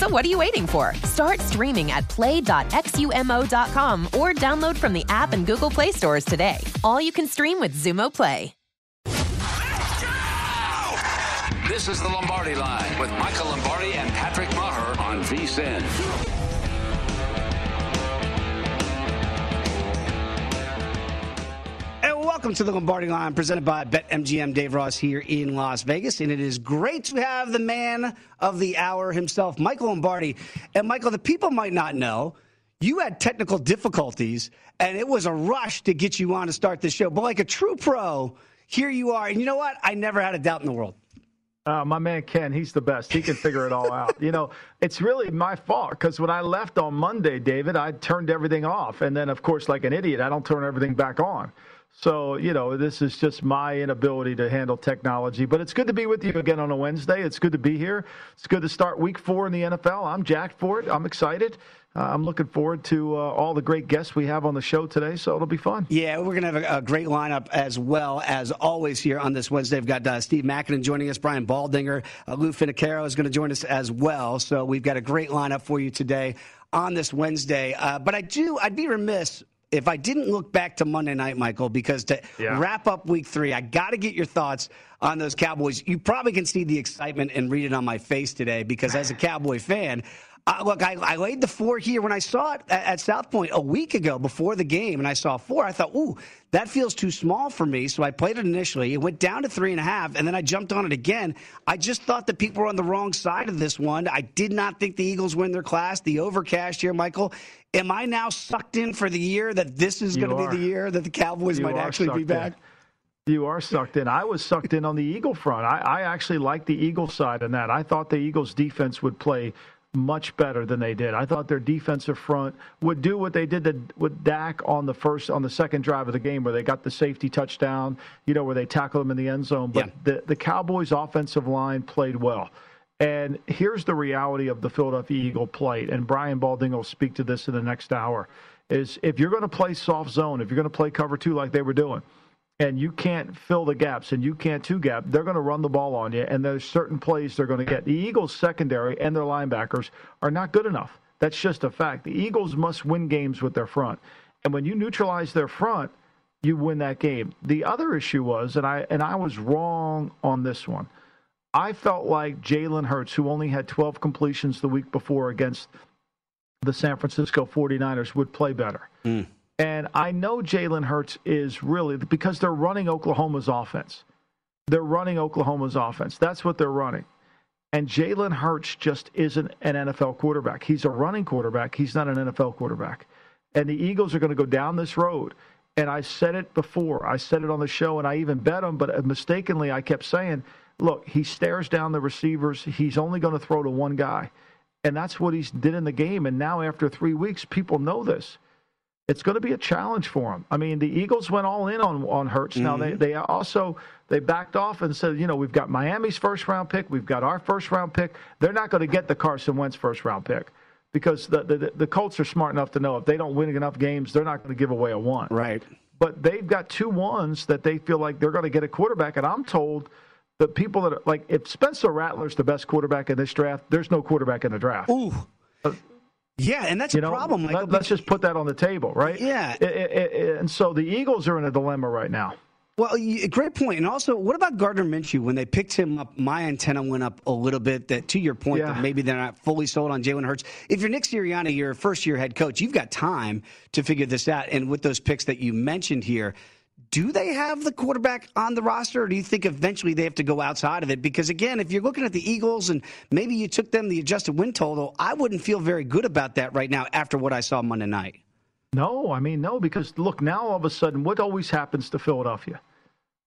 So what are you waiting for? Start streaming at play.xumo.com or download from the app and Google Play stores today. All you can stream with Xumo Play. This is the Lombardi Line with Michael Lombardi and Patrick Maher on VSIN. And welcome to the Lombardi Line presented by BetMGM. Dave Ross here in Las Vegas. And it is great to have the man of the hour himself, Michael Lombardi. And Michael, the people might not know you had technical difficulties and it was a rush to get you on to start this show. But like a true pro, here you are. And you know what? I never had a doubt in the world. Uh, my man Ken, he's the best. He can figure it all out. You know, it's really my fault because when I left on Monday, David, I turned everything off. And then, of course, like an idiot, I don't turn everything back on. So, you know, this is just my inability to handle technology. But it's good to be with you again on a Wednesday. It's good to be here. It's good to start week four in the NFL. I'm jacked for it. I'm excited. Uh, I'm looking forward to uh, all the great guests we have on the show today, so it'll be fun. Yeah, we're going to have a, a, great lineup as well as always here on this Wednesday. We've got uh, Steve Makinen joining us, Brian Baldinger, uh, Lou Finocchiaro is going to join us as well. So we've got a great lineup for you today on this Wednesday. Uh, but I do, I'd be remiss if I didn't look back to Monday night, Michael, because to yeah. wrap up week three, I got to get your thoughts on those Cowboys. You probably can see the excitement and read it on my face today because as a Cowboy fan, uh, look, I, I, laid the four here when I saw it at, at, South Point a week ago before the game, and I saw four. I thought, ooh, that feels too small for me. So I played it initially. It went down to three and a half, and then I jumped on it again. I just thought that people were on the wrong side of this one. I did not think the Eagles win their class. The overcast here, Michael. Am I now sucked in for the year that this is going to be the year that the Cowboys you might actually be back? In. You are sucked in. I was sucked in on the Eagle front. I, I actually like the Eagle side in that. I thought the Eagles defense would play much better than they did. I thought their defensive front would do what they did to, with Dak on the first on the second drive of the game where they got the safety touchdown, you know, where they tackled him in the end zone. But yeah. the, the Cowboys offensive line played well. And here's the reality of the Philadelphia Eagle plate, and Brian Balding will speak to this in the next hour, is if you're going to play soft zone, if you're going to play cover two like they were doing – and you can't fill the gaps and you can't two gap, they're going to run the ball on you. And there's certain plays they're going to get. The Eagles' secondary and their linebackers are not good enough. That's just a fact. The Eagles must win games with their front. And when you neutralize their front, you win that game. The other issue was, and I and I was wrong on this one. I felt like Jalen Hurts, who only had 12 completions the week before against the San Francisco 49ers, would play better. Mm. And I know Jalen Hurts is really because they're running Oklahoma's offense. They're running Oklahoma's offense. That's what they're running. And Jalen Hurts just isn't an NFL quarterback. He's a running quarterback. He's not an NFL quarterback. and the Eagles are going to go down this road. And I said it before. I said it on the show, and I even bet him. But mistakenly, I kept saying, "Look, he stares down the receivers. He's only going to throw to one guy." And that's what he did in the game. And now, after three weeks, people know this. It's going to be a challenge for him. I mean, the Eagles went all in on on Hurts. Mm-hmm. Now they they also they backed off and said, you know, we've got Miami's first round pick, we've got our first round pick. They're not going to get the Carson Wentz first round pick because the, the the Colts are smart enough to know if they don't win enough games, they're not going to give away a one. Right. But they've got two ones that they feel like they're going to get a quarterback, and I'm told the people that are like if Spencer Rattler's the best quarterback in this draft, there's no quarterback in the draft. Ooh. Yeah, and that's you a know, problem. Let, us just put that on the table, right? Yeah. It, it, it, and so the Eagles are in a dilemma right now. Well, great point. And also, what about Gardner Minshew? When they picked him up, my antenna went up a little bit. That to your point, yeah. that maybe they're not fully sold on Jalen Hurts. If you're Nick Sirianni, you're a first year head coach. You've got time to figure this out. And with those picks that you mentioned here, do they have the quarterback on the roster, or do you think eventually they have to go outside of it? Because again, if you're looking at the Eagles and maybe you took them the adjusted win total, I wouldn't feel very good about that right now after what I saw Monday night. No, I mean no, because look now all of a sudden, what always happens to Philadelphia?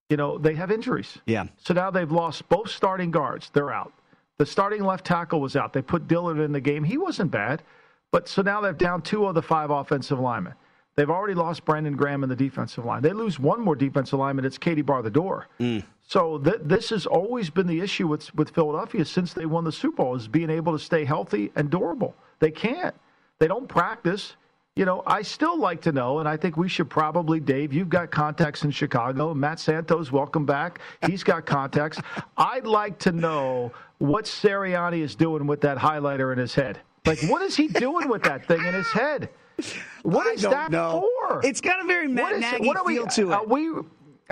You know they have injuries. Yeah. So now they've lost both starting guards. They're out. The starting left tackle was out. They put Dillard in the game. He wasn't bad, but so now they're down two of the five offensive linemen. They've already lost Brandon Graham in the defensive line. They lose one more defensive lineman. It's Katie Bar the door. Mm. So th- this has always been the issue with with Philadelphia since they won the Super Bowl is being able to stay healthy and durable. They can't. They don't practice. You know, I still like to know, and I think we should probably, Dave, you've got contacts in Chicago. Matt Santos, welcome back. He's got contacts. I'd like to know what Sirianni is doing with that highlighter in his head. Like, what is he doing with that thing in his head? What is that know. for? It's got a very Matt Nagy what feel uh, we, to it. Are we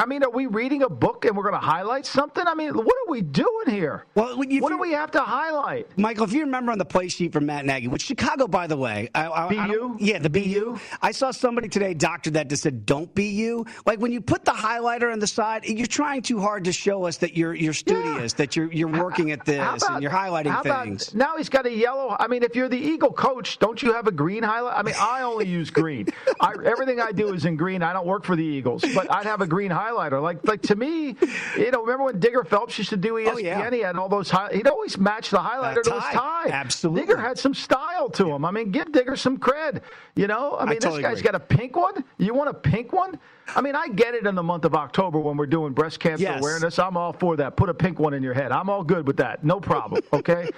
I mean, are we reading a book and we're going to highlight something? I mean, what are we doing here? Well, what do we have to highlight? Michael, if you remember on the play sheet from Matt Nagy, which Chicago, by the way, I, I, BU? I yeah, the BU. I saw somebody today doctor that just said, "Don't BU." Like when you put the highlighter on the side, you're trying too hard to show us that you're you're studious, yeah. that you're you're working at this about, and you're highlighting things. About, now he's got a yellow. I mean, if you're the Eagle coach, don't you have a green highlight? I mean, I only use green. I, everything I do is in green. I don't work for the Eagles, but I'd have a green highlighter. Like like to me, you know, remember when Digger Phelps used to do ESPN? Oh, yeah. He had all those. High, he'd always match the highlighter to his tie. Absolutely. Digger had some style to him. I mean, give Digger some cred. You know, I mean, I totally this guy's agree. got a pink one. You want a pink one? I mean, I get it in the month of October when we're doing breast cancer yes. awareness. I'm all for that. Put a pink one in your head. I'm all good with that. No problem. Okay,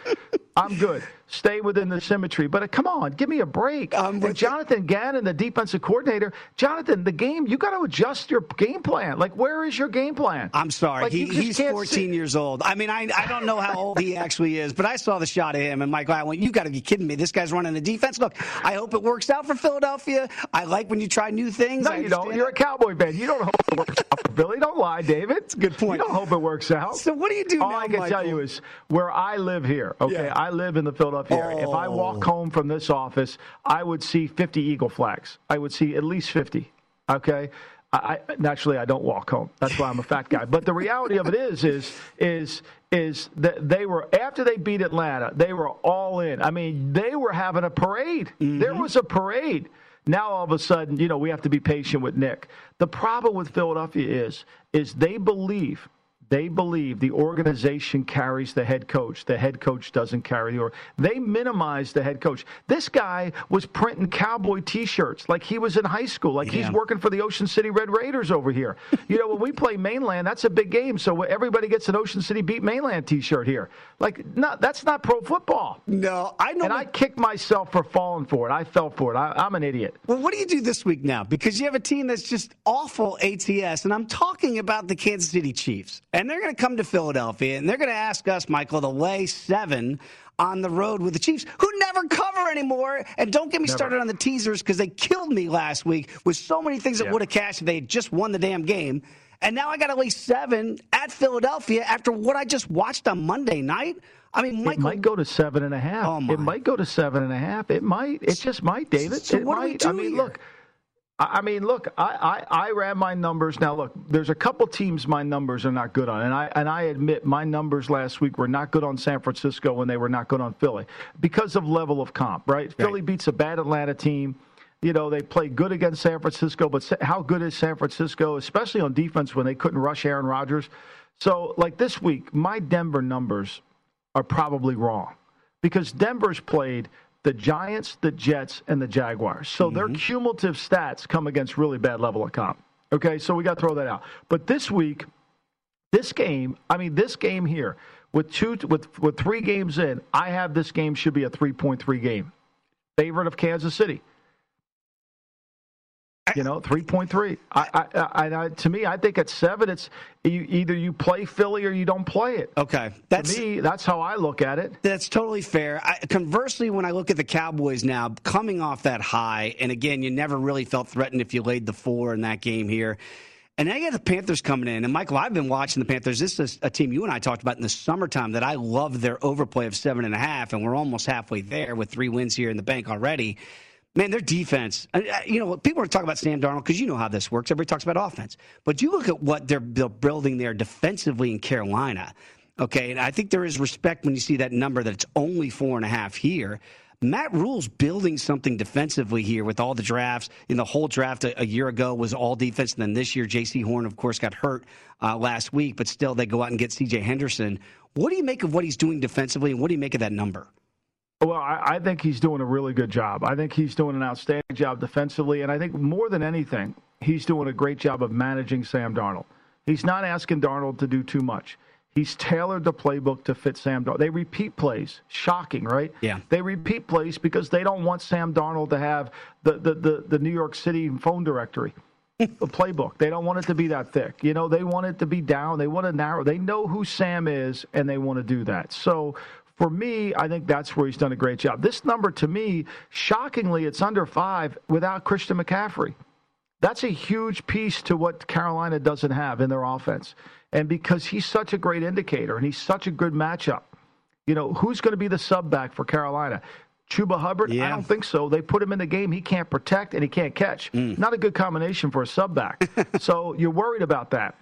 I'm good. Stay within the symmetry. But uh, come on, give me a break. Um, and Jonathan Gannon, the defensive coordinator, Jonathan, the game you got to adjust your game plan. Like, where is your game plan? I'm sorry, like, he, he's 14 see. years old. I mean, I I don't know how old he actually is, but I saw the shot of him, and Michael, I went, "You got to be kidding me! This guy's running the defense." Look, I hope it works out for Philadelphia. I like when you try new things. No, you don't. You're a Cowboy fan. You don't hope it works out. Billy, don't lie, David. It's a good point. You don't hope it works out. So what do you do All now, I can Michael? tell you is where I live here. Okay, yeah. I live in the Philadelphia oh. area. If I walk home from this office, I would see 50 Eagle flags. I would see at least 50. Okay. I, naturally I don't walk home. That's why I'm a fat guy. But the reality of it is, is, is, is that they were after they beat Atlanta, they were all in. I mean, they were having a parade. Mm-hmm. There was a parade. Now all of a sudden, you know, we have to be patient with Nick. The problem with Philadelphia is is they believe they believe the organization carries the head coach. The head coach doesn't carry the or they minimize the head coach. This guy was printing cowboy t-shirts like he was in high school, like yeah. he's working for the Ocean City Red Raiders over here. you know, when we play mainland, that's a big game. So everybody gets an Ocean City beat mainland t-shirt here. Like not that's not pro football. No, I know. And I kicked myself for falling for it. I fell for it. I, I'm an idiot. Well, what do you do this week now? Because you have a team that's just awful ATS, and I'm talking about the Kansas City Chiefs. And and they're going to come to Philadelphia and they're going to ask us, Michael, to lay seven on the road with the Chiefs, who never cover anymore. And don't get me never. started on the teasers because they killed me last week with so many things that yeah. would have cashed if they had just won the damn game. And now I got to lay seven at Philadelphia after what I just watched on Monday night. I mean, Michael, it might go to seven and a half. Oh it might go to seven and a half. It might. It just might, David. So it what might. do we do I mean, here? look. I mean, look, I, I, I, ran my numbers. Now, look, there's a couple teams my numbers are not good on, and I and I admit my numbers last week were not good on San Francisco when they were not good on Philly because of level of comp. Right? right. Philly beats a bad Atlanta team. you know, they play good against San Francisco, but how good is San Francisco, especially on defense when they couldn't rush Aaron Rodgers? So, like this week, my Denver numbers are probably wrong because Denver's played the Giants, the Jets, and the Jaguars. So mm-hmm. their cumulative stats come against really bad level of comp. Okay, so we got to throw that out. But this week, this game, I mean, this game here, with two with with three games in, I have this game should be a 3.3 game. Favorite of Kansas City. You know, three point three. I, I, I, to me, I think at seven, it's you, either you play Philly or you don't play it. Okay, that's to me. That's how I look at it. That's totally fair. I, conversely, when I look at the Cowboys now, coming off that high, and again, you never really felt threatened if you laid the four in that game here. And then I get the Panthers coming in. And Michael, I've been watching the Panthers. This is a team you and I talked about in the summertime that I love their overplay of seven and a half, and we're almost halfway there with three wins here in the bank already. Man, their defense. Uh, uh, you know, people are talking about Sam Darnold because you know how this works. Everybody talks about offense, but you look at what they're building there defensively in Carolina. Okay, and I think there is respect when you see that number that it's only four and a half here. Matt Rhule's building something defensively here with all the drafts. In the whole draft a, a year ago was all defense, and then this year Jaycee Horn, of course, got hurt uh, last week, but still they go out and get C.J. Henderson. What do you make of what he's doing defensively, and what do you make of that number? Well, I, I, think he's doing a really good job. I think he's doing an outstanding job defensively, and I think more than anything, he's doing a great job of managing Sam Darnold. He's not asking Darnold to do too much. He's tailored the playbook to fit Sam Darnold. They repeat plays. Shocking, right? Yeah. They repeat plays because they don't want Sam Darnold to have the, the, the, the New York City phone directory. the playbook. They don't want it to be that thick. You know, they want it to be down. They want to narrow. They know who Sam is, and they want to do that. So for me, I think that's where he's done a great job. This number to me, shockingly, it's under five without Christian McCaffrey. That's a huge piece to what Carolina doesn't have in their offense. And because he's such a great indicator and he's such a good matchup, you know, who's going to be the sub back for Carolina? Chuba Hubbard? Yeah. I don't think so. They put him in the game. He can't protect and he can't catch. Mm. Not a good combination for a sub back. so you're worried about that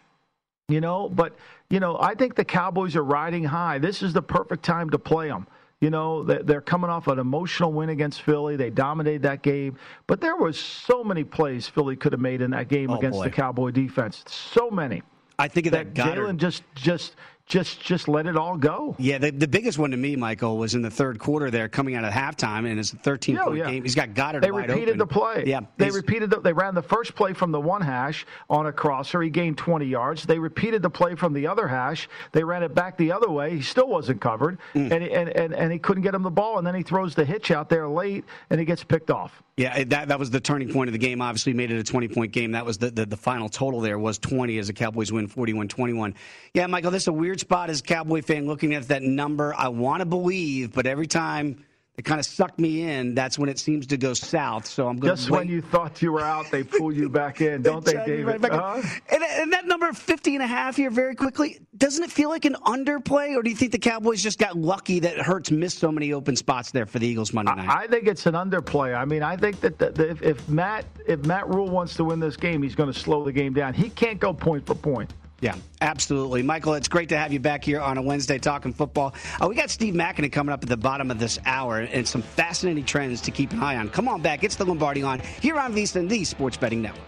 you know. But you know, I think the Cowboys are riding high. This is the perfect time to play them. You know, they're coming off an emotional win against Philly. They dominated that game, but there was so many plays Philly could have made in that game oh, against boy. the Cowboy defense. So many. I think of that, that Jalen just just just just let it all go. Yeah, the, the biggest one to me, Michael, was in the third quarter there, coming out of halftime, and it's a 13 point yeah. game. He's got Goedert. They repeated open. the play. Yeah, they repeated. The, they ran the first play from the one hash on a crosser. He gained 20 yards. They repeated the play from the other hash. They ran it back the other way. He still wasn't covered, mm. and, and and and he couldn't get him the ball. And then he throws the hitch out there late, and he gets picked off. Yeah, that that was the turning point of the game. Obviously, made it a 20 point game. That was the, the, the final total. There was 20 as the Cowboys win 41-21. Yeah, Michael, this is a weird spot as a Cowboy fan looking at that number. I want to believe, but every time it kind of sucked me in. That's when it seems to go south. So I'm going just when you thought you were out, they pull you back in, don't they, David? Right uh-huh. and, and, that number 50 and a half here, very quickly, doesn't it feel like an underplay, or do you think the Cowboys just got lucky that Hurts missed so many open spots there for the Eagles Monday night? I, I think it's an underplay. I mean, I think that, that if, if Matt if Matt Rhule wants to win this game, he's going to slow the game down. He can't go point for point. Yeah, absolutely. Michael, it's great to have you back here on a Wednesday talking football. Uh, we got Steve Makinen coming up at the bottom of this hour and some fascinating trends to keep an eye on. Come on back. It's the Lombardi line here on VSiN, the Sports Betting Network.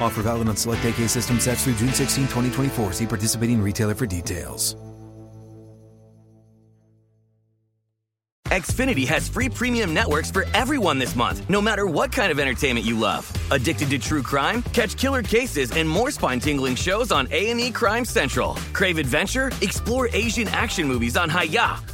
Offer valid on select AK system sets through June 16, 2024. See participating retailer for details. Xfinity has free premium networks for everyone this month, no matter what kind of entertainment you love. Addicted to true crime? Catch killer cases and more spine-tingling shows on A&E Crime Central. Crave adventure? Explore Asian action movies on Hi-YAH.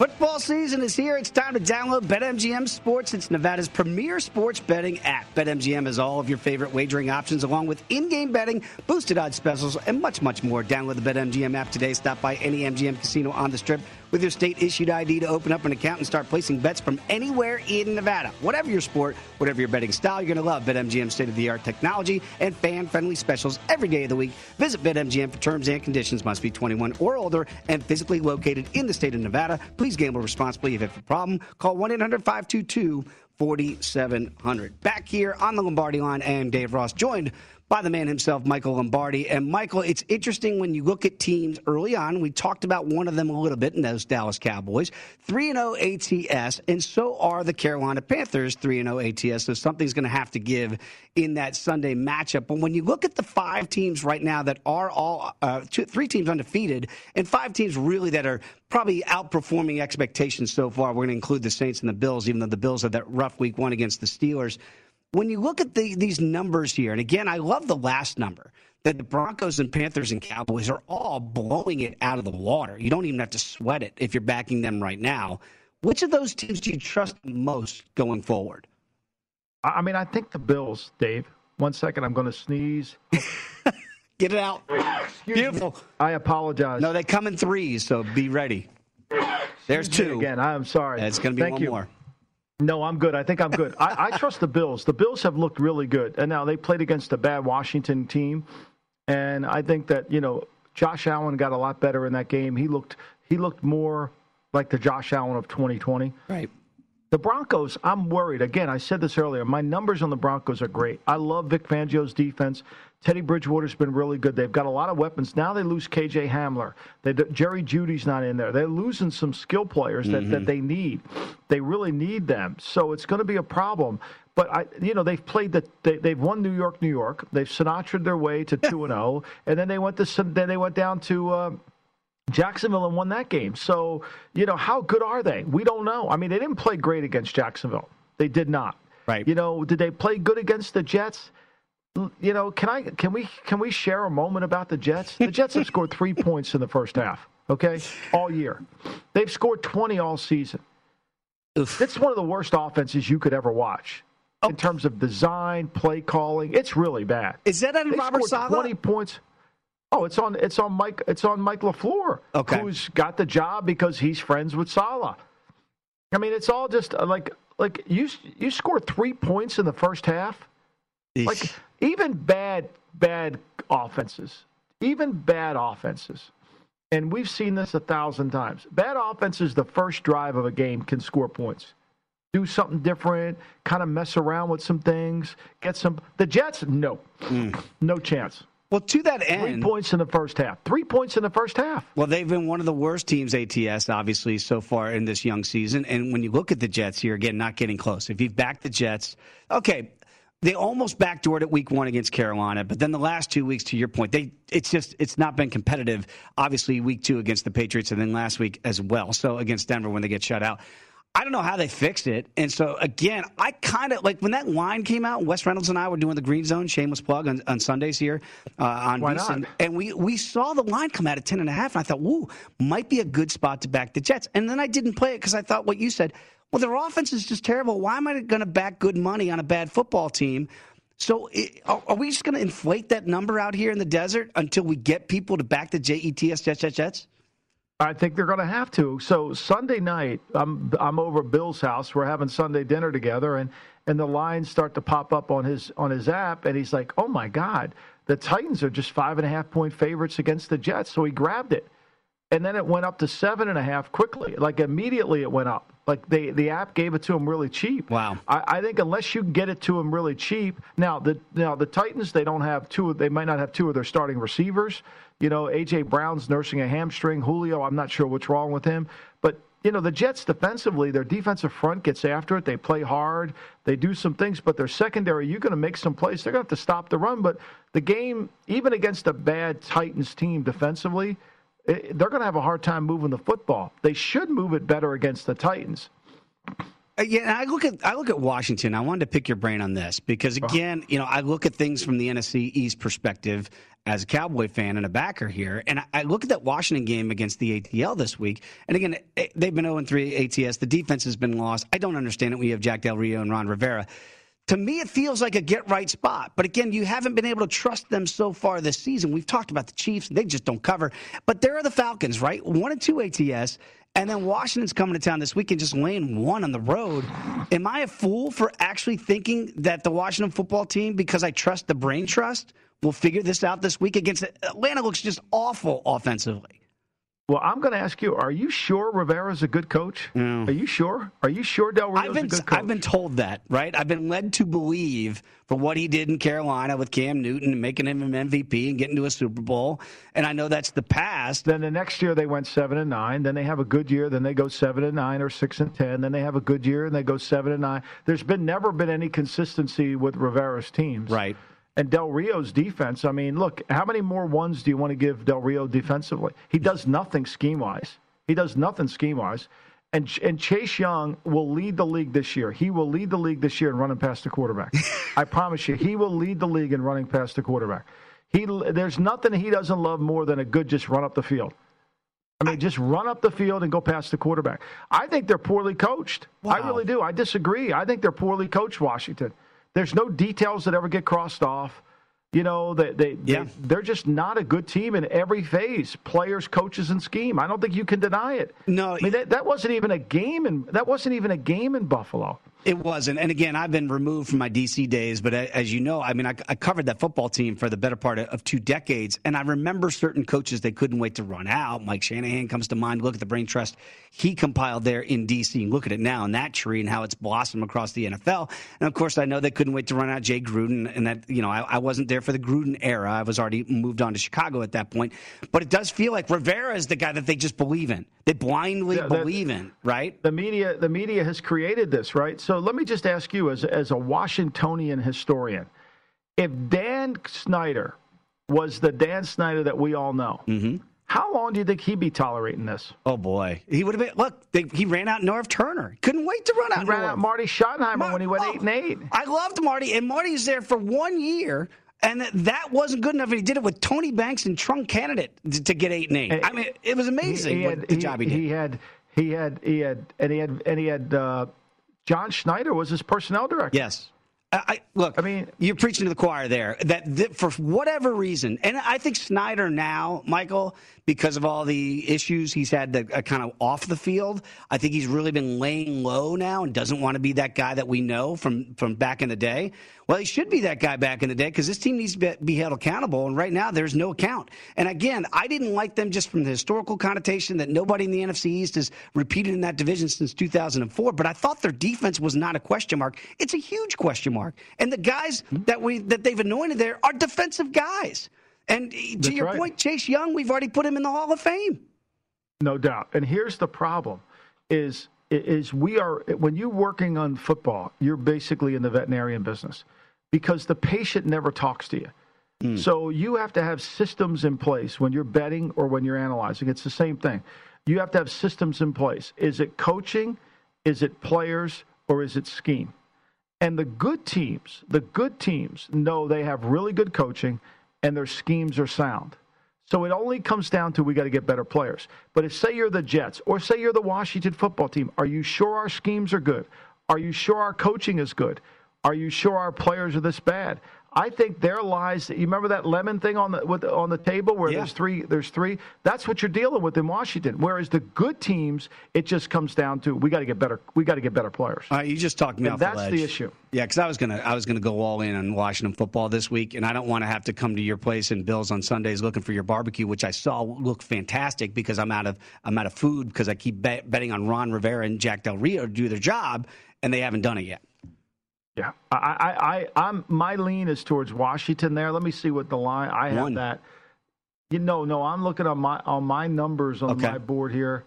Football season is here. It's time to download BetMGM Sports. It's Nevada's premier sports betting app. BetMGM has all of your favorite wagering options, along with in game betting, boosted odds specials, and much, much more. Download the BetMGM app today. Stop by any MGM casino on the strip with your state issued ID to open up an account and start placing bets from anywhere in Nevada. Whatever your sport, whatever your betting style, you're going to love BetMGM state of the art technology and fan friendly specials every day of the week. Visit BetMGM for terms and conditions. Must be 21 or older and physically located in the state of Nevada. Please gamble responsibly. If you have a problem, call 1 800 522 4700. Back here on the Lombardi line, and Dave Ross, joined by the man himself, Michael Lombardi. And Michael, it's interesting when you look at teams early on. We talked about one of them a little bit in those Dallas Cowboys, 3 0 ATS, and so are the Carolina Panthers, 3 0 ATS. So something's going to have to give in that Sunday matchup. But when you look at the five teams right now that are all uh, two, three teams undefeated, and five teams really that are probably outperforming expectations so far, we're going to include the Saints and the Bills, even though the Bills had that rough week one against the Steelers when you look at the, these numbers here, and again, I love the last number that the Broncos and Panthers and Cowboys are all blowing it out of the water. You don't even have to sweat it if you're backing them right now. Which of those teams do you trust most going forward? I mean, I think the Bills, Dave. One second, I'm going to sneeze. Get it out. Beautiful. Me. I apologize. No, they come in threes, so be ready. There's two. Again, I'm sorry. It's going to be Thank one you. more. No, I'm good. I think I'm good. I, I, trust the Bills. The Bills have looked really good, and now they played against a bad Washington team, and I think that you know Josh Allen got a lot better in that game. He looked he looked more like the Josh Allen of 2020. Right. The Broncos, I'm worried. Again, I said this earlier. My numbers on the Broncos are great. I love Vic Fangio's defense. Teddy Bridgewater's been really good. They've got a lot of weapons. Now they lose KJ Hamler. They, Jerry Jeudy's not in there. They're losing some skill players that, mm-hmm. that they need. They really need them. So it's going to be a problem. But I, you know, they've played the they, they've won New York, New York. They've Sinatra their way to two and zero, oh, and then they went to then they went down to. Uh, Jacksonville and won that game. So, you know, how good are they? We don't know. I mean, they didn't play great against Jacksonville. They did not. Right. You know, did they play good against the Jets? You know, can I can we can we share a moment about the Jets? The Jets have scored 3 points in the first half, okay? All year. They've scored 20 all season. Oof. It's one of the worst offenses you could ever watch. Oh. In terms of design, play calling, it's really bad. Is that on they Robert scored 20 points. Oh, it's on it's on Mike it's on Mike LaFleur, okay. who's got the job because he's friends with Saleh. I mean, it's all just uh, like like you you scored three points in the first half. Eesh. Like even bad bad offenses, even bad offenses, and we've seen this a thousand times. Bad offenses, the first drive of a game can score points. Do something different, kind of mess around with some things, get some. The Jets, no, mm. no chance. Well, to that end, three points in the first half. Three points in the first half. Well, they've been one of the worst teams ATS, obviously, so far in this young season. And when you look at the Jets here, again, not getting close. If you've backed the Jets, okay, they almost backdoored it week one against Carolina, but then the last two weeks, to your point, they it's just it's not been competitive. Obviously, week two against the Patriots, and then last week as well. So against Denver when they get shut out. I don't know how they fixed it. And so, again, I kind of like when that line came out, Wes Reynolds and I were doing the Green Zone, shameless plug on, on Sundays here uh, on Why? And we, we saw the line come out at 10 and a half, and I thought, woo, might be a good spot to back the Jets. And then I didn't play it because I thought what you said, well, their offense is just terrible. Why am I going to back good money on a bad football team? So, are, we just going to inflate that number out here in the desert until we get people to back the JETS Jets, Jets, Jets? I think they're going to have to. So Sunday night, I'm I'm over Bill's house. We're having Sunday dinner together, and and the lines start to pop up on his on his app, and he's like, "Oh my God, the Titans are just five and a half point favorites against the Jets." So he grabbed it, and then it went up to seven and a half quickly. Like immediately, it went up. Like they the app gave it to him really cheap. Wow. I, I think unless you get it to him really cheap. Now the now the Titans they don't have two. They might not have two of their starting receivers. You know, AJ Brown's nursing a hamstring. Julio, I'm not sure what's wrong with him, but you know the Jets defensively, their defensive front gets after it. They play hard. They do some things, but their secondary, you're going to make some plays. They're going to have to stop the run. But the game, even against a bad Titans team defensively, they're going to have a hard time moving the football. They should move it better against the Titans. Uh, Yeah, I look at I look at Washington. I wanted to pick your brain on this because again, you know, I look at things from the NFC East perspective as a Cowboy fan and a backer here, and I, I look at that Washington game against the ATL this week. And again, eh, they've been 0 3 ATS. The defense has been lost. I don't understand it. We have Jack Del Rio and Ron Rivera. To me, it feels like a get right spot. But again, you haven't been able to trust them so far this season. We've talked about the Chiefs, they just don't cover. But there are the Falcons, right? One and two ATS. And then Washington's coming to town this week and just laying one on the road. Am I a fool for actually thinking that the Washington football team, because I trust the brain trust, will figure this out this week against Atlanta? Looks just awful offensively. Well, I'm going to ask you: Are you sure Rivera's a good coach? Are you sure? Are you sure Del Rio's I've been a good coach? I've been told that, right? I've been led to believe for what he did in Carolina with Cam Newton and making him an MVP and getting to a Super Bowl. And I know that's the past. Then the next year they went seven and nine. Then they have a good year. Then they go seven and nine or six and ten. Then they have a good year and they go seven and nine. There's been never been any consistency with Rivera's teams. Right. And Del Rio's defense. I mean, look, how many more ones do you want to give Del Rio defensively? He does nothing scheme wise. He does nothing scheme wise. And, and Chase Young will lead the league this year. He will lead the league this year in running past the quarterback. I promise you, he will lead the league in running past the quarterback. He there's nothing he doesn't love more than a good just run up the field. I mean, just run up the field and go past the quarterback. I think they're poorly coached. I really do. I disagree. I think they're poorly coached, Washington. There's no details that ever get crossed off. You know, they, they, Yeah. they, they're just not a good team in every phase players, coaches, and scheme. I don't think you can deny it. No, I mean, that, that wasn't even a game in, that wasn't even a game in Buffalo. It wasn't. And again, I've been removed from my DC days, but as you know, I mean, I, I covered that football team for the better part of, two decades. And I remember certain coaches they couldn't wait to run out. Mike Shanahan comes to mind. Look at the brain trust he compiled there in DC. And look at it now in that tree and how it's blossomed across the NFL. And of course, I know they couldn't wait to run out Jay Gruden. And that, you know, I, I wasn't there for the Gruden era. I was already moved on to Chicago at that point. But it does feel like Rivera is the guy that they just believe in. They blindly Yeah, believe in, right? the media the media has created this, right? So let me just ask you as as a Washingtonian historian, if Dan Snyder was the Dan Snyder that we all know, how long do you think he'd be tolerating this? Oh boy, he would have been. Look, they, he ran out Norv Turner. Couldn't wait to run out. He ran Norv. out Marty Schottenheimer Mar- when he went oh, eight and eight. I loved Marty, and Marty's there for one year, and that- wasn't good enough. And he did it with Tony Banks and Trump candidate to, get eight and eight. I mean, it was amazing He, what had, the he, job he did. he had he had he had and he had and he had uh, John Schneider was his personnel director. Yes. I, look, I mean, you're preaching to the choir there. That, that for whatever reason, and I think Snyder now, Michael, because of all the issues he's had that uh, kind of off the field, I think he's really been laying low now and doesn't want to be that guy that we know from from back in the day. Well, he should be that guy back in the day because this team needs to be- be held accountable. And right now, there's no account. And again, I didn't like them just from the historical connotation that nobody in the NFC East has repeated in that division since 2004. But I thought their defense was not a question mark. It's a huge question mark. And the guys that we that they've anointed there are defensive guys. And to That's your right. point, Chase Young, we've already put him in the Hall of Fame. No doubt. And here's the problem: is is we are when you're working on football, you're basically in the veterinarian business because the patient never talks to you. Hmm. So you have to have systems in place when you're betting or when you're analyzing. It's the same thing. You have to have systems in place. Is it coaching? Is it players or is it scheme? And the good teams, the good teams know they have really good coaching and their schemes are sound. So it only comes down to we got to get better players. But if say you're the Jets or say you're the Washington football team, are you sure our schemes are good? Are you sure our coaching is good? Are you sure our players are this bad? I think there lies. You remember that lemon thing on the with, on the table where Yeah. there's three. There's three. That's what you're dealing with in Washington. Whereas the good teams, it just comes down to we got to get better. We got to get better players. All right, you just talked me And off that's the the issue. Yeah, because I was gonna I was gonna go all in on Washington football this week, and I don't want to have to come to your place in Bills on Sundays looking for your barbecue, which I saw look fantastic because I'm out of I'm out of food because I keep bet, betting on Ron Rivera and Jack Del Rio to do their job, and they haven't done it yet. Yeah, I, I, I, I'm my lean is towards Washington. There, let me see what the line. I have One. that. You know, no, I'm looking on my on my numbers on Okay. my board here.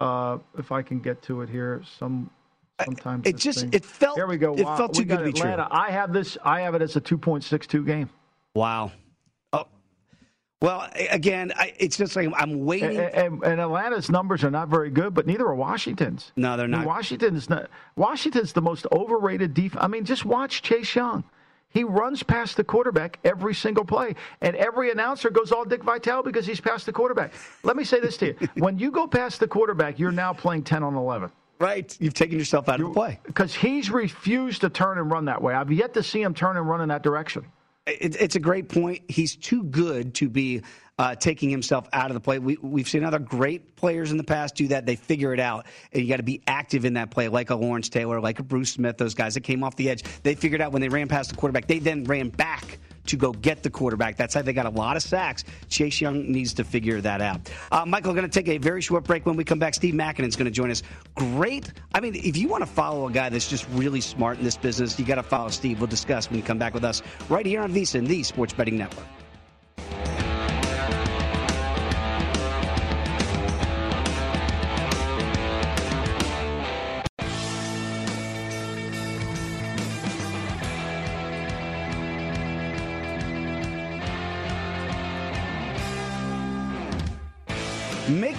Uh, if I can get to it here, some sometimes It just thing- it felt Here we go. It Wow, felt too good to be true. Atlanta. I have this. I have it as a 2.62 game. Wow. Well, again, I, it's just like I'm waiting. and, and Atlanta's numbers are not very good, but neither are Washington's. No, they're I mean, not. Washington not. Washington's the most overrated defense. I mean, just watch Chase Young. He runs past the quarterback every single play, and every announcer goes all Dick Vitale because he's past the quarterback. Let me say this to you: when you go past the quarterback, you're now playing ten on eleven. Right, you've taken yourself out of the play. because he's refused to turn and run that way. I've yet to see him turn and run in that direction. It, it's a great point. He's too good to be uh, taking himself out of the play. We, we've seen other great players in the past do that. They figure it out, and you got to be active in that play, like a Lawrence Taylor, like a Bruce Smith. Those guys that came off the edge, they figured out when they ran past the quarterback. They then ran back to go get the quarterback. That's how they got a lot of sacks. Chase Young needs to figure that out. Uh, Michael, going to take a very short break. When we come back, Steve Makinen's going to join us. Great. I mean, if you want to follow a guy that's just really smart in this business, you got to follow Steve. We'll discuss when you come back with us right here on VSiN, the Sports Betting Network.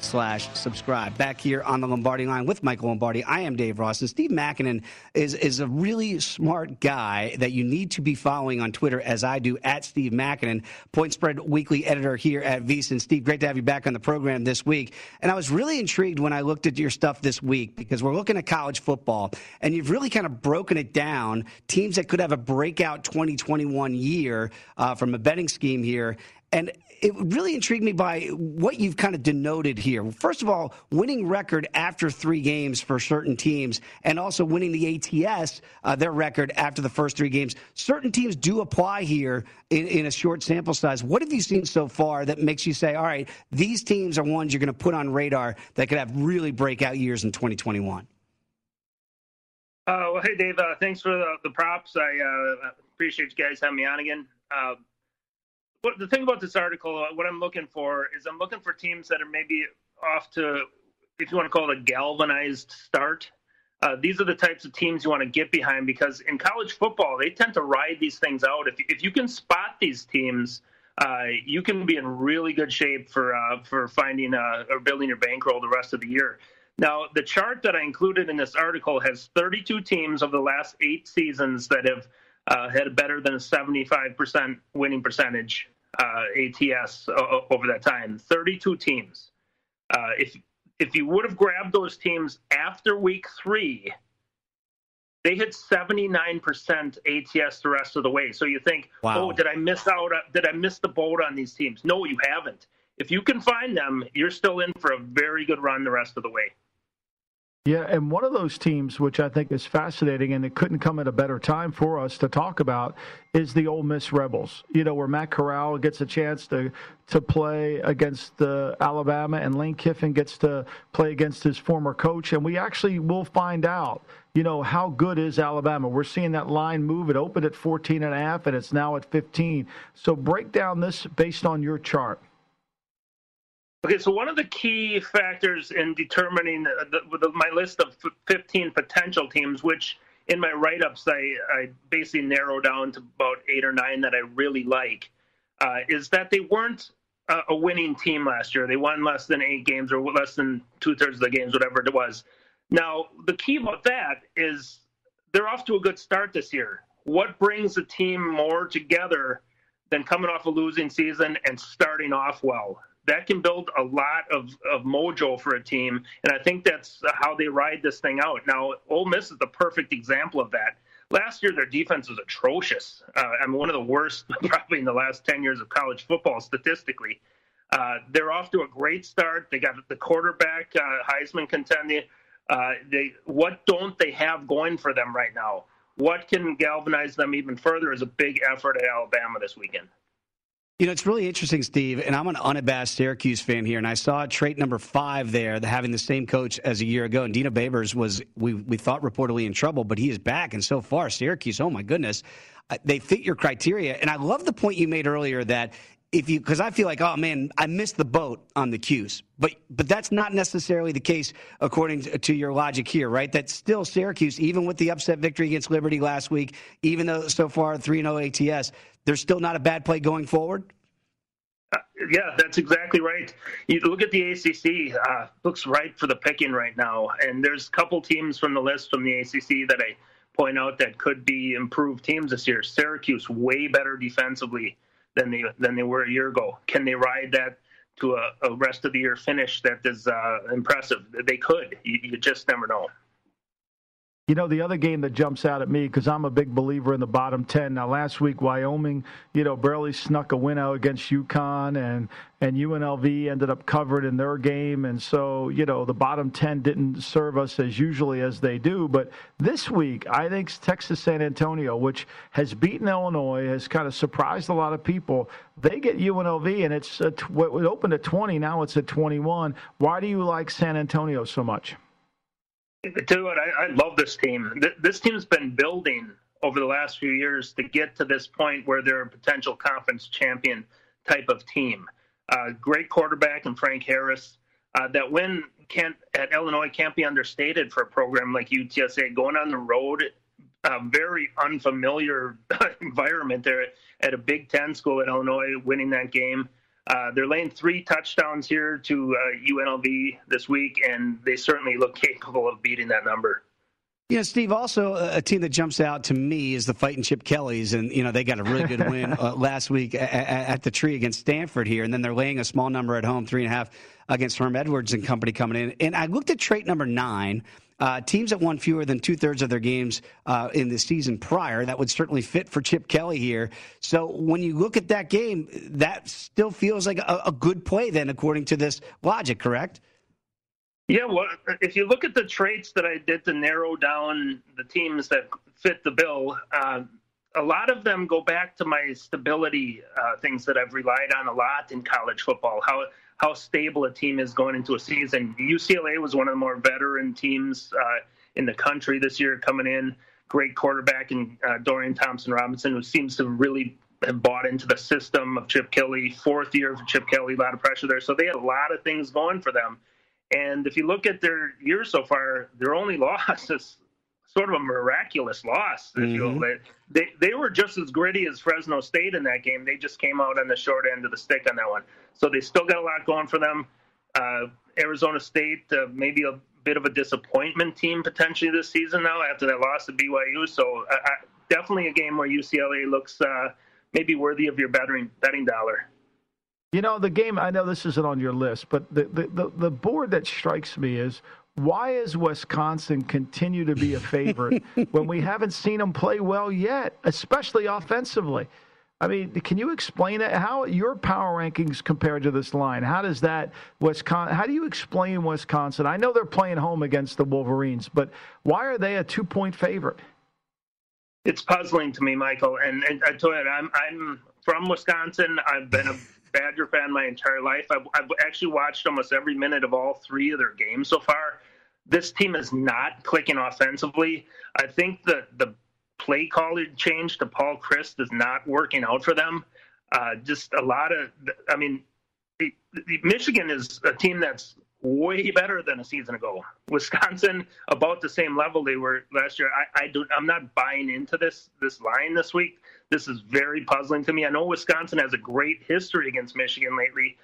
slash subscribe. Back here on the Lombardi line with Michael Lombardi, I am Dave Ross, and Steve Makinen is, is a really smart guy that you need to be following on Twitter as I do at Steve Makinen, Point Spread Weekly editor here at VSiN. Steve, great to have you back on the program this week. And I was really intrigued when I looked at your stuff this week because we're looking at college football, and you've really kind of broken it down. Teams that could have a breakout 2021 year uh, from a betting scheme here. And it really intrigued me by what you've kind of denoted here. First of all, winning record after three games for certain teams, and also winning the ATS, uh, their record after the first three games. Certain teams do apply here in, in a short sample size. What have you seen so far that makes you say, all right, these teams are ones you're going to put on radar that could have really breakout years in 2021? Uh, well, hey, Dave. Uh, thanks for the, the props. I uh, appreciate you guys having me on again. What, the thing about this article, uh, what I'm looking for is I'm looking for teams that are maybe off to, if you want to call it a galvanized start. Uh, these are the types of teams you want to get behind because in college football, they tend to ride these things out. If, if you can spot these teams, uh, you can be in really good shape for uh, for finding uh, or building your bankroll the rest of the year. Now, the chart that I included in this article has 32 teams of the last eight seasons that have uh, had better than a 75% winning percentage uh, ATS o- over that time. 32 teams. Uh, if if you would have grabbed those teams after week three, they hit 79% ATS the rest of the way. So you think, Wow. oh, did I miss out? Did I miss the boat on these teams? No, you haven't. If you can find them, you're still in for a very good run the rest of the way. Yeah, and one of those teams, which I think is fascinating, and it couldn't come at a better time for us to talk about, is the Ole Miss Rebels. You know, where Matt Corral gets a chance to to play against uh, Alabama, and Lane Kiffin gets to play against his former coach, and we actually will find out. You know how good is Alabama? We're seeing that line move. It opened at 14 and a half, and it's now at 15. So break down this based on your chart. Okay, so one of the key factors in determining the, the, my list of 15 potential teams, which in my write ups I, I, basically narrow down to about eight or nine that I really like, uh, is that they weren't a, a, winning team last year. They won less than eight games or less than two thirds of the games, whatever it was. Now, the key about that is they're off to a good start this year. What brings a team more together than coming off a losing season and starting off well? That can build a lot of, of mojo for a team, and I think that's how they ride this thing out. Now, Ole Miss is the perfect example of that. Last year, their defense was atrocious. Uh, I mean, one of the worst probably in the last 10 years of college football statistically. Uh, they're off to a great start. They got the quarterback, uh, Heisman contending. Uh, they what don't they have going for them right now? What can galvanize them even further is a big effort at Alabama this weekend. You know, it's really interesting, Steve, and I'm an unabashed Syracuse fan here, and I saw trait number five there, having the same coach as a year ago. And Dino Babers was, we, we thought, reportedly in trouble, but he is back. And so far, Syracuse, oh my goodness, uh, they fit your criteria. And I love the point you made earlier that if you because I feel like oh man I missed the boat on the 'Cuse, but but that's not necessarily the case according to your logic here, right? That's still Syracuse, even with the upset victory against Liberty last week, even though so far three 0 ATS, there's still not a bad play going forward. Uh, yeah, that's exactly right. You look at the ACC; uh, looks right for the picking right now, and there's a couple teams from the list from the ACC that I point out that could be improved teams this year. Syracuse way better defensively than they than they were a year ago. Can they ride that to a, a rest of the year finish that is uh, impressive? They could. You, you just never know. You know, the other game that jumps out at me, because I'm a big believer in the bottom 10. Now, last week, Wyoming, you know, barely snuck a win out against UConn, and, and UNLV ended up covered in their game. And so, you know, the bottom 10 didn't serve us as usually as they do. But this week, I think Texas San Antonio, which has beaten Illinois, has kind of surprised a lot of people. They get UNLV, and it's it opened at 20. Now it's at 21. Why do you like San Antonio so much? Tell you what, I, I love this team. This team's been building over the last few years to get to this point where they're a potential conference champion type of team. Uh, great quarterback and Frank Harris. Uh, that win can't at Illinois can't be understated for a program like UTSA going on the road, a very unfamiliar environment there at a Big Ten school at Illinois, winning that game. Uh, they're laying three touchdowns here to uh, UNLV this week, and they certainly look capable of beating that number. You know, Steve, also a team that jumps out to me is the fighting Chip Kellys, and you know they got a really good win uh, last week at, at, the tree against Stanford here, and then they're laying a small number at home, three and a half against Herm Edwards and company coming in. And I looked at trait number nine. Uh, teams that won fewer than two thirds of their games uh, in the season prior, that would certainly fit for Chip Kelly here. So when you look at that game, that still feels like a, a good play, then, according to this logic, correct? Yeah, well, if you look at the traits that I did to narrow down the teams that fit the bill, uh, a lot of them go back to my stability uh, things that I've relied on a lot in college football. How how stable a team is going into a season. UCLA was one of the more veteran teams uh, in the country this year coming in. Great quarterback in uh, Dorian Thompson Robinson, who seems to really have bought into the system of Chip Kelly. Fourth year for Chip Kelly, a lot of pressure there. So they had a lot of things going for them. And if you look at their year so far, their only loss is sort of a miraculous loss. Mm-hmm. You know, they they were just as gritty as Fresno State in that game. They just came out on the short end of the stick on that one. So they still got a lot going for them. Uh, Arizona State, uh, maybe a bit of a disappointment team potentially this season now after that loss to BYU. So uh, definitely a game where UCLA looks uh, maybe worthy of your betting betting dollar. You know, the game, I know this isn't on your list, but the, the, the, the board that strikes me is why is Wisconsin continue to be a favorite when we haven't seen them play well yet, especially offensively? I mean, can you explain? How your power rankings compared to this line? How does that Wisconsin? How do you explain Wisconsin? I know they're playing home against the Wolverines, but why are they a two-point favorite? It's puzzling to me, Michael. And, and I told you, I'm I'm from Wisconsin. I've been a Badger fan my entire life. I've, I've actually watched almost every minute of all three of their games so far this team is not clicking offensively. I think the the play call change to Paul Chryst is not working out for them. Uh, just a lot of, I mean, Michigan is a team that's way better than a season ago. Wisconsin about the same level they were last year. I, I do I'm not buying into this this line this week. This is very puzzling to me. I know Wisconsin has a great history against Michigan lately,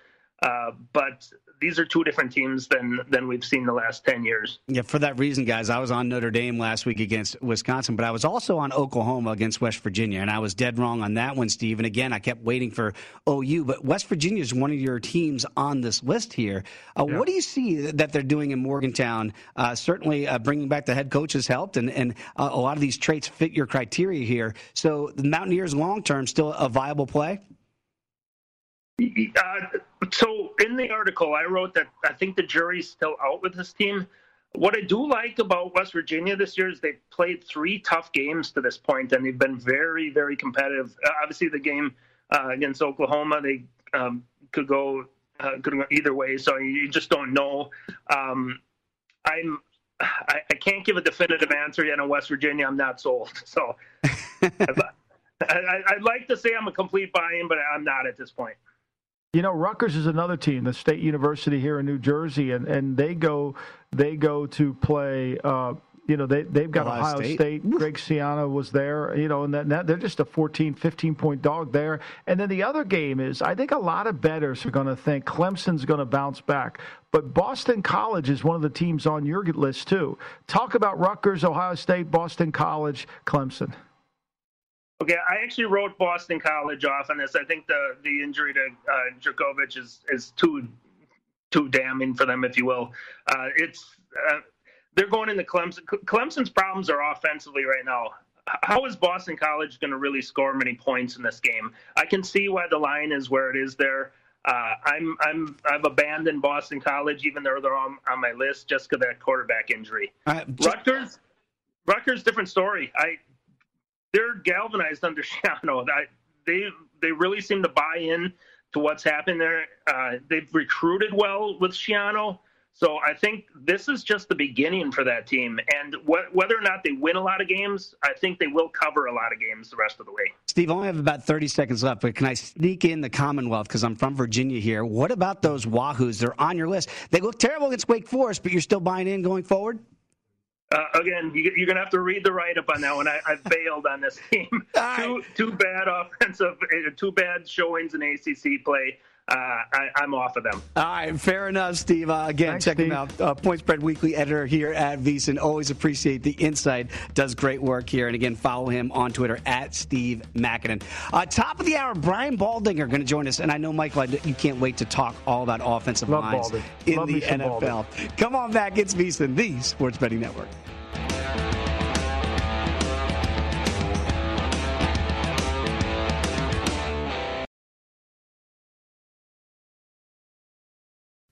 uh, but these are two different teams than than we've seen the last 10 years. Yeah, for that reason, guys, I was on Notre Dame last week against Wisconsin, but I was also on Oklahoma against West Virginia, and I was dead wrong on that one, Steve. And again, I kept waiting for OU, but West Virginia is one of your teams on this list here. Uh, yeah. What do you see that they're doing in Morgantown? Uh, certainly, uh, bringing back the head coach has helped, and, and uh, a lot of these traits fit your criteria here. So, the Mountaineers long term still a viable play? Uh, so in the article, I wrote that I think the jury's still out with this team. What I do like about West Virginia this year is they've played three tough games to this point, and they've been very, very competitive. Uh, obviously, the game uh, against Oklahoma, they um, could go uh, could go either way, so you just don't know. Um, I'm I, I, can't give a definitive answer yet on West Virginia. I'm not sold. So I, would like to say I'm a complete buy-in, but I'm not at this point. You know, Rutgers is another team, the State University here in New Jersey, and, and they go they go to play. Uh, you know, they, they've got Ohio, Ohio State. State. Greg Schiano was there, you know, and that, that, they're just a 14, 15 point dog there. And then the other game is, I think a lot of bettors are going to think Clemson's going to bounce back. But Boston College is one of the teams on your list, too. Talk about Rutgers, Ohio State, Boston College, Clemson. Okay, I actually wrote Boston College off on this. I think the the injury to uh, Jurkovec is is too too damning for them, if you will. Uh, it's uh, they're going into Clemson. Clemson's problems are offensively right now. How is Boston College going to really score many points in this game? I can see why the line is where it is there. Uh, I'm I'm I've abandoned Boston College, even though they're on, on my list, just because that quarterback injury. Uh, just, Rutgers, Rutgers, different story. I they're galvanized under Schiano. They they really seem to buy in to what's happened there. Uh, they've recruited well with Schiano. So I think this is just the beginning for that team. And wh- whether or not they win a lot of games, I think they will cover a lot of games the rest of the way. Steve, I only have about 30 seconds left, but can I sneak in the Commonwealth because I'm from Virginia here? What about those Wahoos? They're on your list. They look terrible against Wake Forest, but you're still buying in going forward? Uh, again, you, are going to have to read the write up on that one. I, I bailed on this team. two, two bad offensive, uh, two bad showings in ACC play. Uh, I, am off of them. All right, fair enough, Steve. Uh, again, Thanks, check Steve. him out. Uh, Point Spread Weekly editor here at VSiN. Always appreciate the insight. Does great work here. And again, follow him on Twitter at Steve Makinen. Uh, top of the hour, Brian Baldinger going to join us. And I know, Michael, you can't wait to talk all about offensive Love lines Baldy. in Love the NFL. Come on back. It's VSiN, the Sports Betting Network.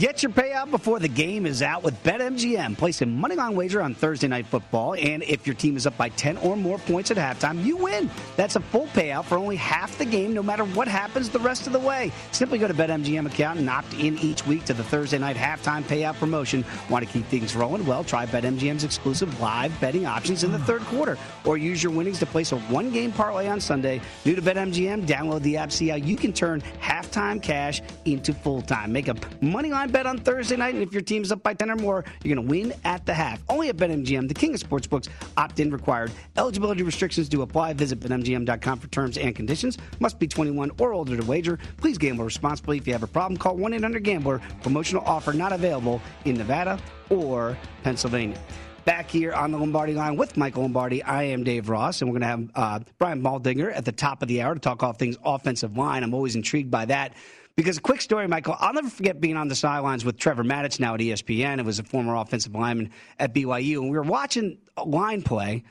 Get your payout before the game is out with BetMGM. Place a moneyline wager on Thursday Night Football, and if your team is up by 10 or more points at halftime, you win. That's a full payout for only half the game, no matter what happens the rest of the way. Simply go to BetMGM account and opt in each week to the Thursday Night Halftime Payout promotion. Want to keep things rolling? Well, try BetMGM's exclusive live betting options in the third quarter, or use your winnings to place a one-game parlay on Sunday. New to BetMGM, download the app, see how you can turn halftime cash into full-time. Make a moneyline bet on Thursday night, and if your team's up by 10 or more, you're going to win at the half. Only at BetMGM, the king of sportsbooks. Opt-in required. Eligibility restrictions do apply. Visit BetMGM.com for terms and conditions. Must be 21 or older to wager. Please gamble responsibly. If you have a problem, call 1-800-GAMBLER. Promotional offer not available in Nevada or Pennsylvania back here on the Lombardi line with Michael Lombardi. I am Dave Ross, and we're going to have uh, Brian Baldinger at the top of the hour to talk all things offensive line. I'm always intrigued by that. Because a quick story, Michael, I'll never forget being on the sidelines with Trevor Matich now at ESPN. It was a former offensive lineman at BYU, and we were watching line play.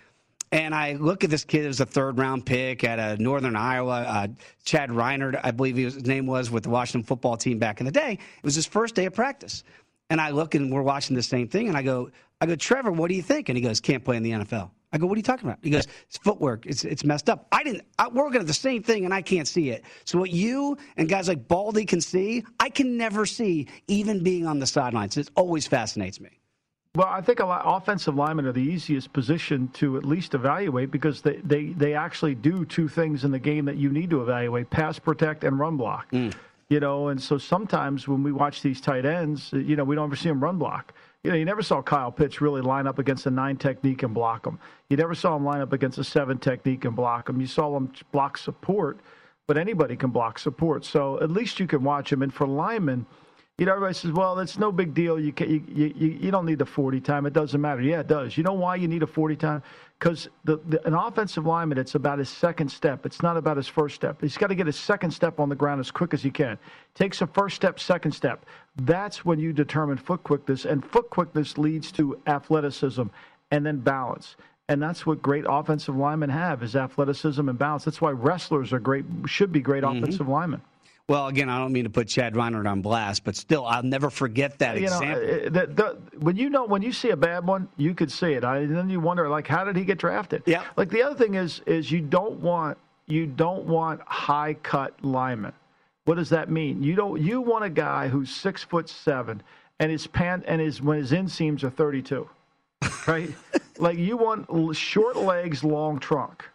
And I look at this kid as a third round pick at a Northern Iowa. Uh, Chad Rinehart, I believe his name was, with the Washington football team back in the day. It was his first day of practice. And I look and we're watching the same thing, and I go, I go, Trevor, what do you think? And he goes, can't play in the NFL. I go, what are you talking about? He goes, it's footwork. It's it's messed up. I didn't. I, we're looking at the same thing, and I can't see it. So what you and guys like Baldy can see, I can never see, even being on the sidelines. It always fascinates me. Well, I think a lot, offensive linemen are the easiest position to at least evaluate because they, they, they actually do two things in the game that you need to evaluate: pass protect and run block. Mm. You know, and so sometimes when we watch these tight ends, you know, we don't ever see them run block. You know, you never saw Kyle Pitts really line up against a nine technique and block him. You never saw him line up against a seven technique and block him. You saw him block support, but anybody can block support. So at least you can watch him. And for linemen, you know, everybody says, "Well, it's no big deal. You, can, you you you don't need the 40 time. It doesn't matter." Yeah, it does. You know why you need a 40 time? Because the, the, an offensive lineman, it's about his second step. It's not about his first step. He's got to get his second step on the ground as quick as he can. Takes a first step, second step. That's when you determine foot quickness, and foot quickness leads to athleticism and then balance. And that's what great offensive linemen have is athleticism and balance. That's why wrestlers are great, should be great Mhm. offensive linemen. Well, again, I don't mean to put Chad Rinehart on blast, but still, I'll never forget that you example. know, uh, the, the, when you know when you see a bad one, you could see it. I, and then you wonder, like, how did he get drafted? Yeah. Like the other thing is, is you don't want you don't want high cut linemen. What does that mean? You don't you want a guy who's six foot seven and his pant and his when his inseams are thirty two, right? like you want short legs, long trunk.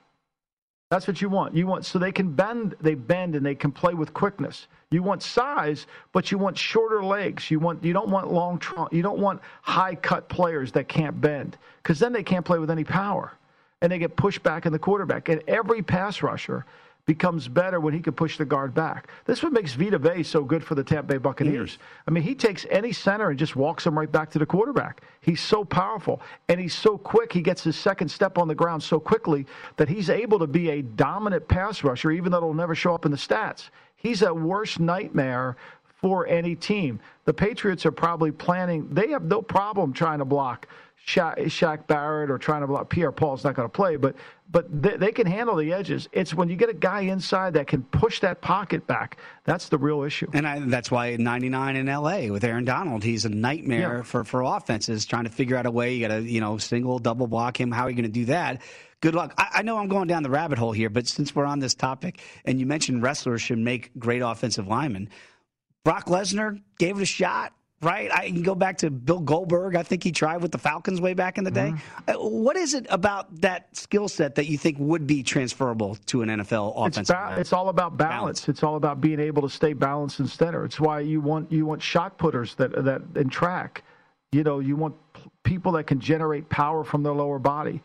That's what you want. You want so they can bend, they bend and they can play with quickness. You want size, but you want shorter legs. You want you don't want long trunk. You don't want high cut players that can't bend because then they can't play with any power and they get pushed back in the quarterback. And every pass rusher becomes better when he can push the guard back. This is what makes Vita Vea so good for the Tampa Bay Buccaneers. I mean, he takes any center and just walks him right back to the quarterback. He's so powerful and he's so quick. He gets his second step on the ground so quickly that he's able to be a dominant pass rusher, even though it'll never show up in the stats. He's a worst nightmare for any team. The Patriots are probably planning, they have no problem trying to block Sha- Shaq Barrett or trying to block Pierre Paul's not going to play, but but they, they can handle the edges. It's when you get a guy inside that can push that pocket back. That's the real issue. And I, that's why at 99 in LA with Aaron Donald, he's a nightmare Yeah. for, for offenses trying to figure out a way. You got to, you know, single, double block him. How are you going to do that? Good luck. I, I know I'm going down the rabbit hole here, but since we're on this topic and you mentioned wrestlers should make great offensive linemen, Brock Lesnar gave it a shot right? I can go back to Bill Goldberg. I think he tried with the Falcons way back in the day. Mm-hmm. Uh, What is it about that skill set that you think would be transferable to an NFL It's, ba- it's all about balance. It's all about being able to stay balanced and steady. It's why you want you want shot putters that that in track. You know, you want p- people that can generate power from their lower body.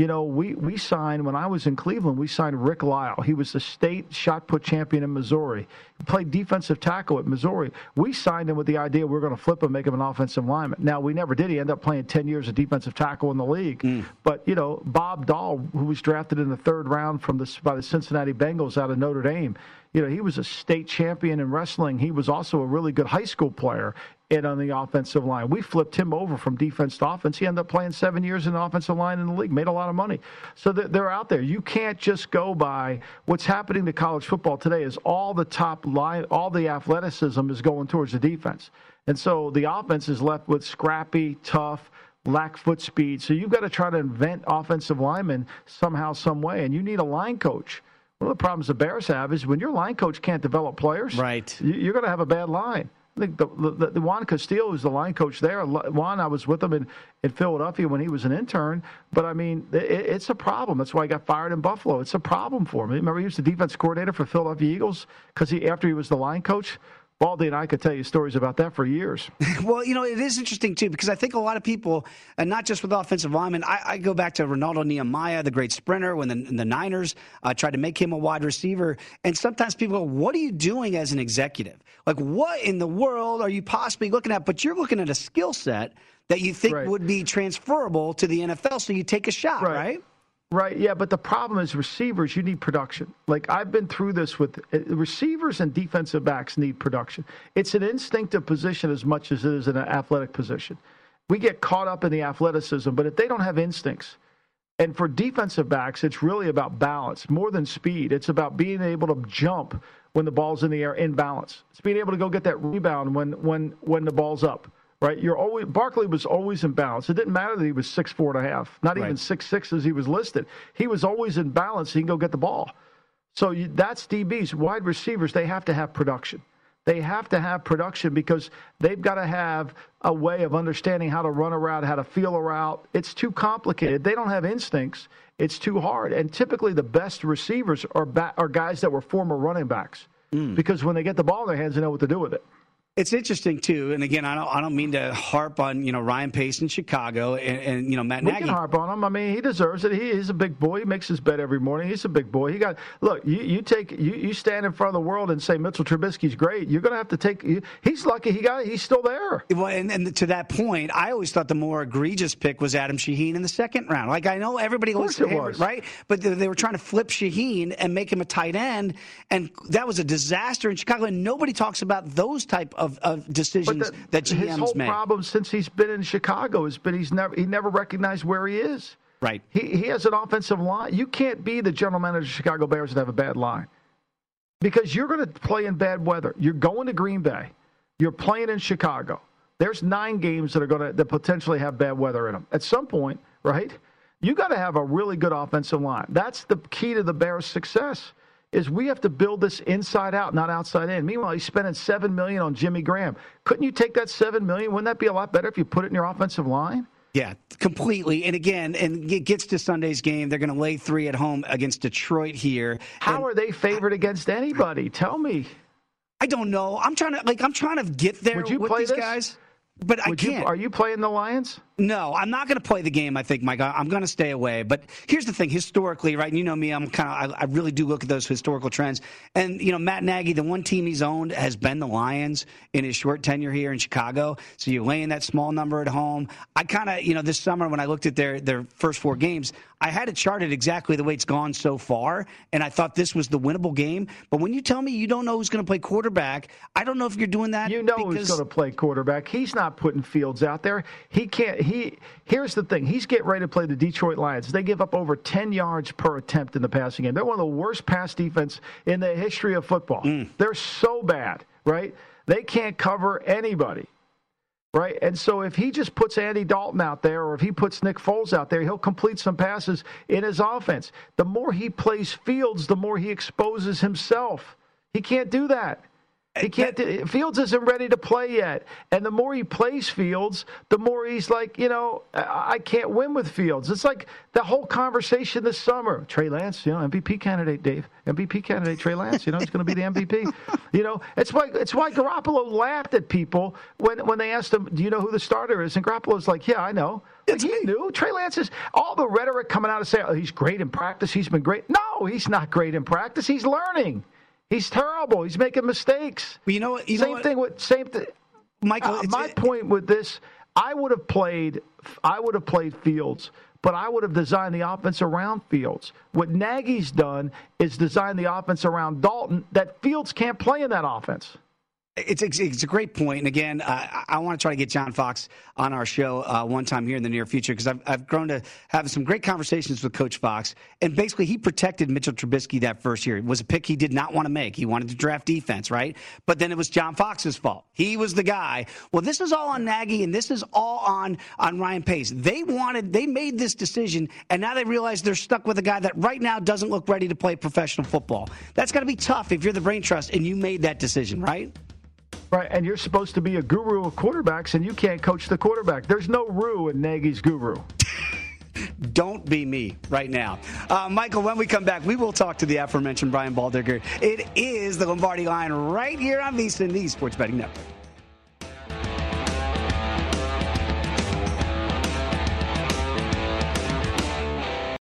You know, we we signed when I was in Cleveland. We signed Rick Lyle. He was the state shot put champion in Missouri. He played defensive tackle at Missouri. We signed him with the idea we are going to flip him, make him an offensive lineman. Now we never did. He ended up playing ten years of defensive tackle in the league. Mm. But you know, Bob Dahl, who was drafted in the third round from the by the Cincinnati Bengals out of Notre Dame, you know, he was a state champion in wrestling. He was also a really good high school player and on the offensive line. We flipped him over from defense to offense. He ended up playing seven years in the offensive line in the league, made a lot of money. So they're- they're out there. You can't just go by what's happening to college football today. Is all the top line, all the athleticism is going towards the defense, and so the offense is left with scrappy, tough. Lack foot speed, so you've got to try to invent offensive linemen somehow, some way, and you need a line coach. One of the problems the Bears have is when your line coach can't develop players, right? You're going to have a bad line. I think the, the, the Juan Castillo was the line coach there. Juan, I was with him in, in Philadelphia when he was an intern. But I mean, it, it's a problem. That's why he got fired in Buffalo. It's a problem for him. Remember, he was the defense coordinator for Philadelphia Eagles because he after he was the line coach. Baldy and I could tell you stories about that for years. well, you know, it is interesting too because I think a lot of people, and not just with offensive linemen, I, I go back to Renaldo Nehemiah, the great sprinter, when the, the Niners uh, tried to make him a wide receiver. And sometimes people go, "What are you doing as an executive? Like, what in the world are you possibly looking at?" But you're looking at a skill set that you think would be transferable to the NFL, so you take a shot, right? Right, yeah, but the problem is receivers, you need production. Like I've been through this with uh, receivers and defensive backs need production. It's an instinctive position as much as it is an athletic position. We get caught up in the athleticism, but if they don't have instincts, and for defensive backs, it's really about balance more than speed. It's about being able to jump when the ball's in the air in balance. It's being able to go get that rebound when when when the ball's up right? You're always Barkley was always in balance. It didn't matter that he was six four and a half, not even Right. six six as he was listed. He was always in balance. He can go get the ball. So you, that's DBs. Wide receivers, they have to have production. They have to have production because they've got to have a way of understanding how to run a route, how to feel a route. It's too complicated. They don't have instincts. It's too hard. And typically, the best receivers are ba- are guys that were former running backs mm. because when they get the ball in their hands, they know what to do with it. It's interesting too, and again, I don't, I don't mean to harp on you know Ryan Pace in Chicago and, and you know Matt We Nagy. can harp on him. I mean, he deserves it. He, he's a big boy. He makes his bed every morning. He's a big boy. He got look. You, you take you, you stand in front of the world and say Mitchell Trubisky's great. You're going to have to take. You, he's lucky. He got. He's still there. Well, and, and to that point, I always thought the more egregious pick was Adam Shaheen in the second round. Like I know everybody Of looks course at it was. right? But they, they were trying to flip Shaheen and make him a tight end, and that was a disaster in Chicago. And nobody talks about those type of, of decisions that GMs his whole make. problem since he's been in Chicago has been he's never he never recognized where he is. Right. He he has an offensive line. You can't be the general manager of Chicago Bears and have a bad line. Because you're going to play in bad weather. You're going to Green Bay. You're playing in Chicago. There's nine games that are going to that potentially have bad weather in them. At some point, right? You got to have a really good offensive line. That's the key to the Bears' success. Is we have to build this inside out, not outside in. Meanwhile, he's spending seven million on Jimmy Graham. Couldn't you take that seven million? Wouldn't that be a lot better if you put it in your offensive line? Yeah, completely. And again, and it gets to Sunday's game. They're going to lay three at home against Detroit here. How are they favored against anybody? Tell me. I don't know. I'm trying to like I'm trying to get there Would you with play these this? guys, but I Would you- can't. are you playing the Lions? No, I'm not going to play the game. I think, Mike. I'm going to stay away. But here's the thing: historically, right? And you know me. I'm kind of. I, I really do look at those historical trends. And you know, Matt Nagy, the one team he's owned has been the Lions in his short tenure here in Chicago. So you're laying that small number at home. I kind of, you know, this summer when I looked at their their first four games, I had it charted exactly the way it's gone so far, and I thought this was the winnable game. But when you tell me you don't know who's going to play quarterback, I don't know if you're doing that. You know because who's going to play quarterback. He's not putting Fields out there. He can't. He here's the thing. He's getting ready to play the Detroit Lions. They give up over 10 yards per attempt in the passing game. They're one of the worst pass defense in the history of football. Mm. They're so bad, right? They can't cover anybody. Right. And so if he just puts Andy Dalton out there or if he puts Nick Foles out there, he'll complete some passes in his offense. The more he plays Fields, the more he exposes himself. He can't do that. He can't. do- Fields isn't ready to play yet, and the more he plays Fields, the more he's like, you know, I, I can't win with Fields. It's like the whole conversation this summer. Trey Lance, you know, MVP candidate, Dave, MVP candidate, Trey Lance. You know, he's going to be the MVP. You know, it's why it's why Garoppolo laughed at people when when they asked him, "Do you know who the starter is?" And Garoppolo's like, "Yeah, I know." Like, he knew Trey Lance is all the rhetoric coming out of saying, "Oh, he's great in practice. He's been great." No, he's not great in practice. He's learning. He's terrible. He's making mistakes. But you know what? You same know what? thing with same thing. Michael, Uh, my point with this, I would have played. I would have played Fields, but I would have designed the offense around Fields. What Nagy's done is design the offense around Dalton. That Fields can't play in that offense. It's, it's, it's a great point. And again, I, I want to try to get John Fox on our show uh, one time here in the near future because I've, I've grown to have some great conversations with Coach Fox. And basically, he protected Mitchell Trubisky that first year. It was a pick he did not want to make. He wanted to draft defense, right? But then it was John Fox's fault. He was the guy. Well, this is all on Nagy and this is all on, on Ryan Pace. They wanted, they made this decision, and now they realize they're stuck with a guy that right now doesn't look ready to play professional football. That's got to be tough if you're the brain trust and you made that decision, right? Right, and you're supposed to be a guru of quarterbacks, and you can't coach the quarterback. There's no Rue in Nagy's guru. Don't be me right now. Uh, Michael, when we come back, we will talk to the aforementioned Brian Baldinger. It is the Lombardi line right here on VSiN, the Sports Betting Network.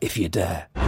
if you dare.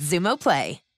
with Xumo Play.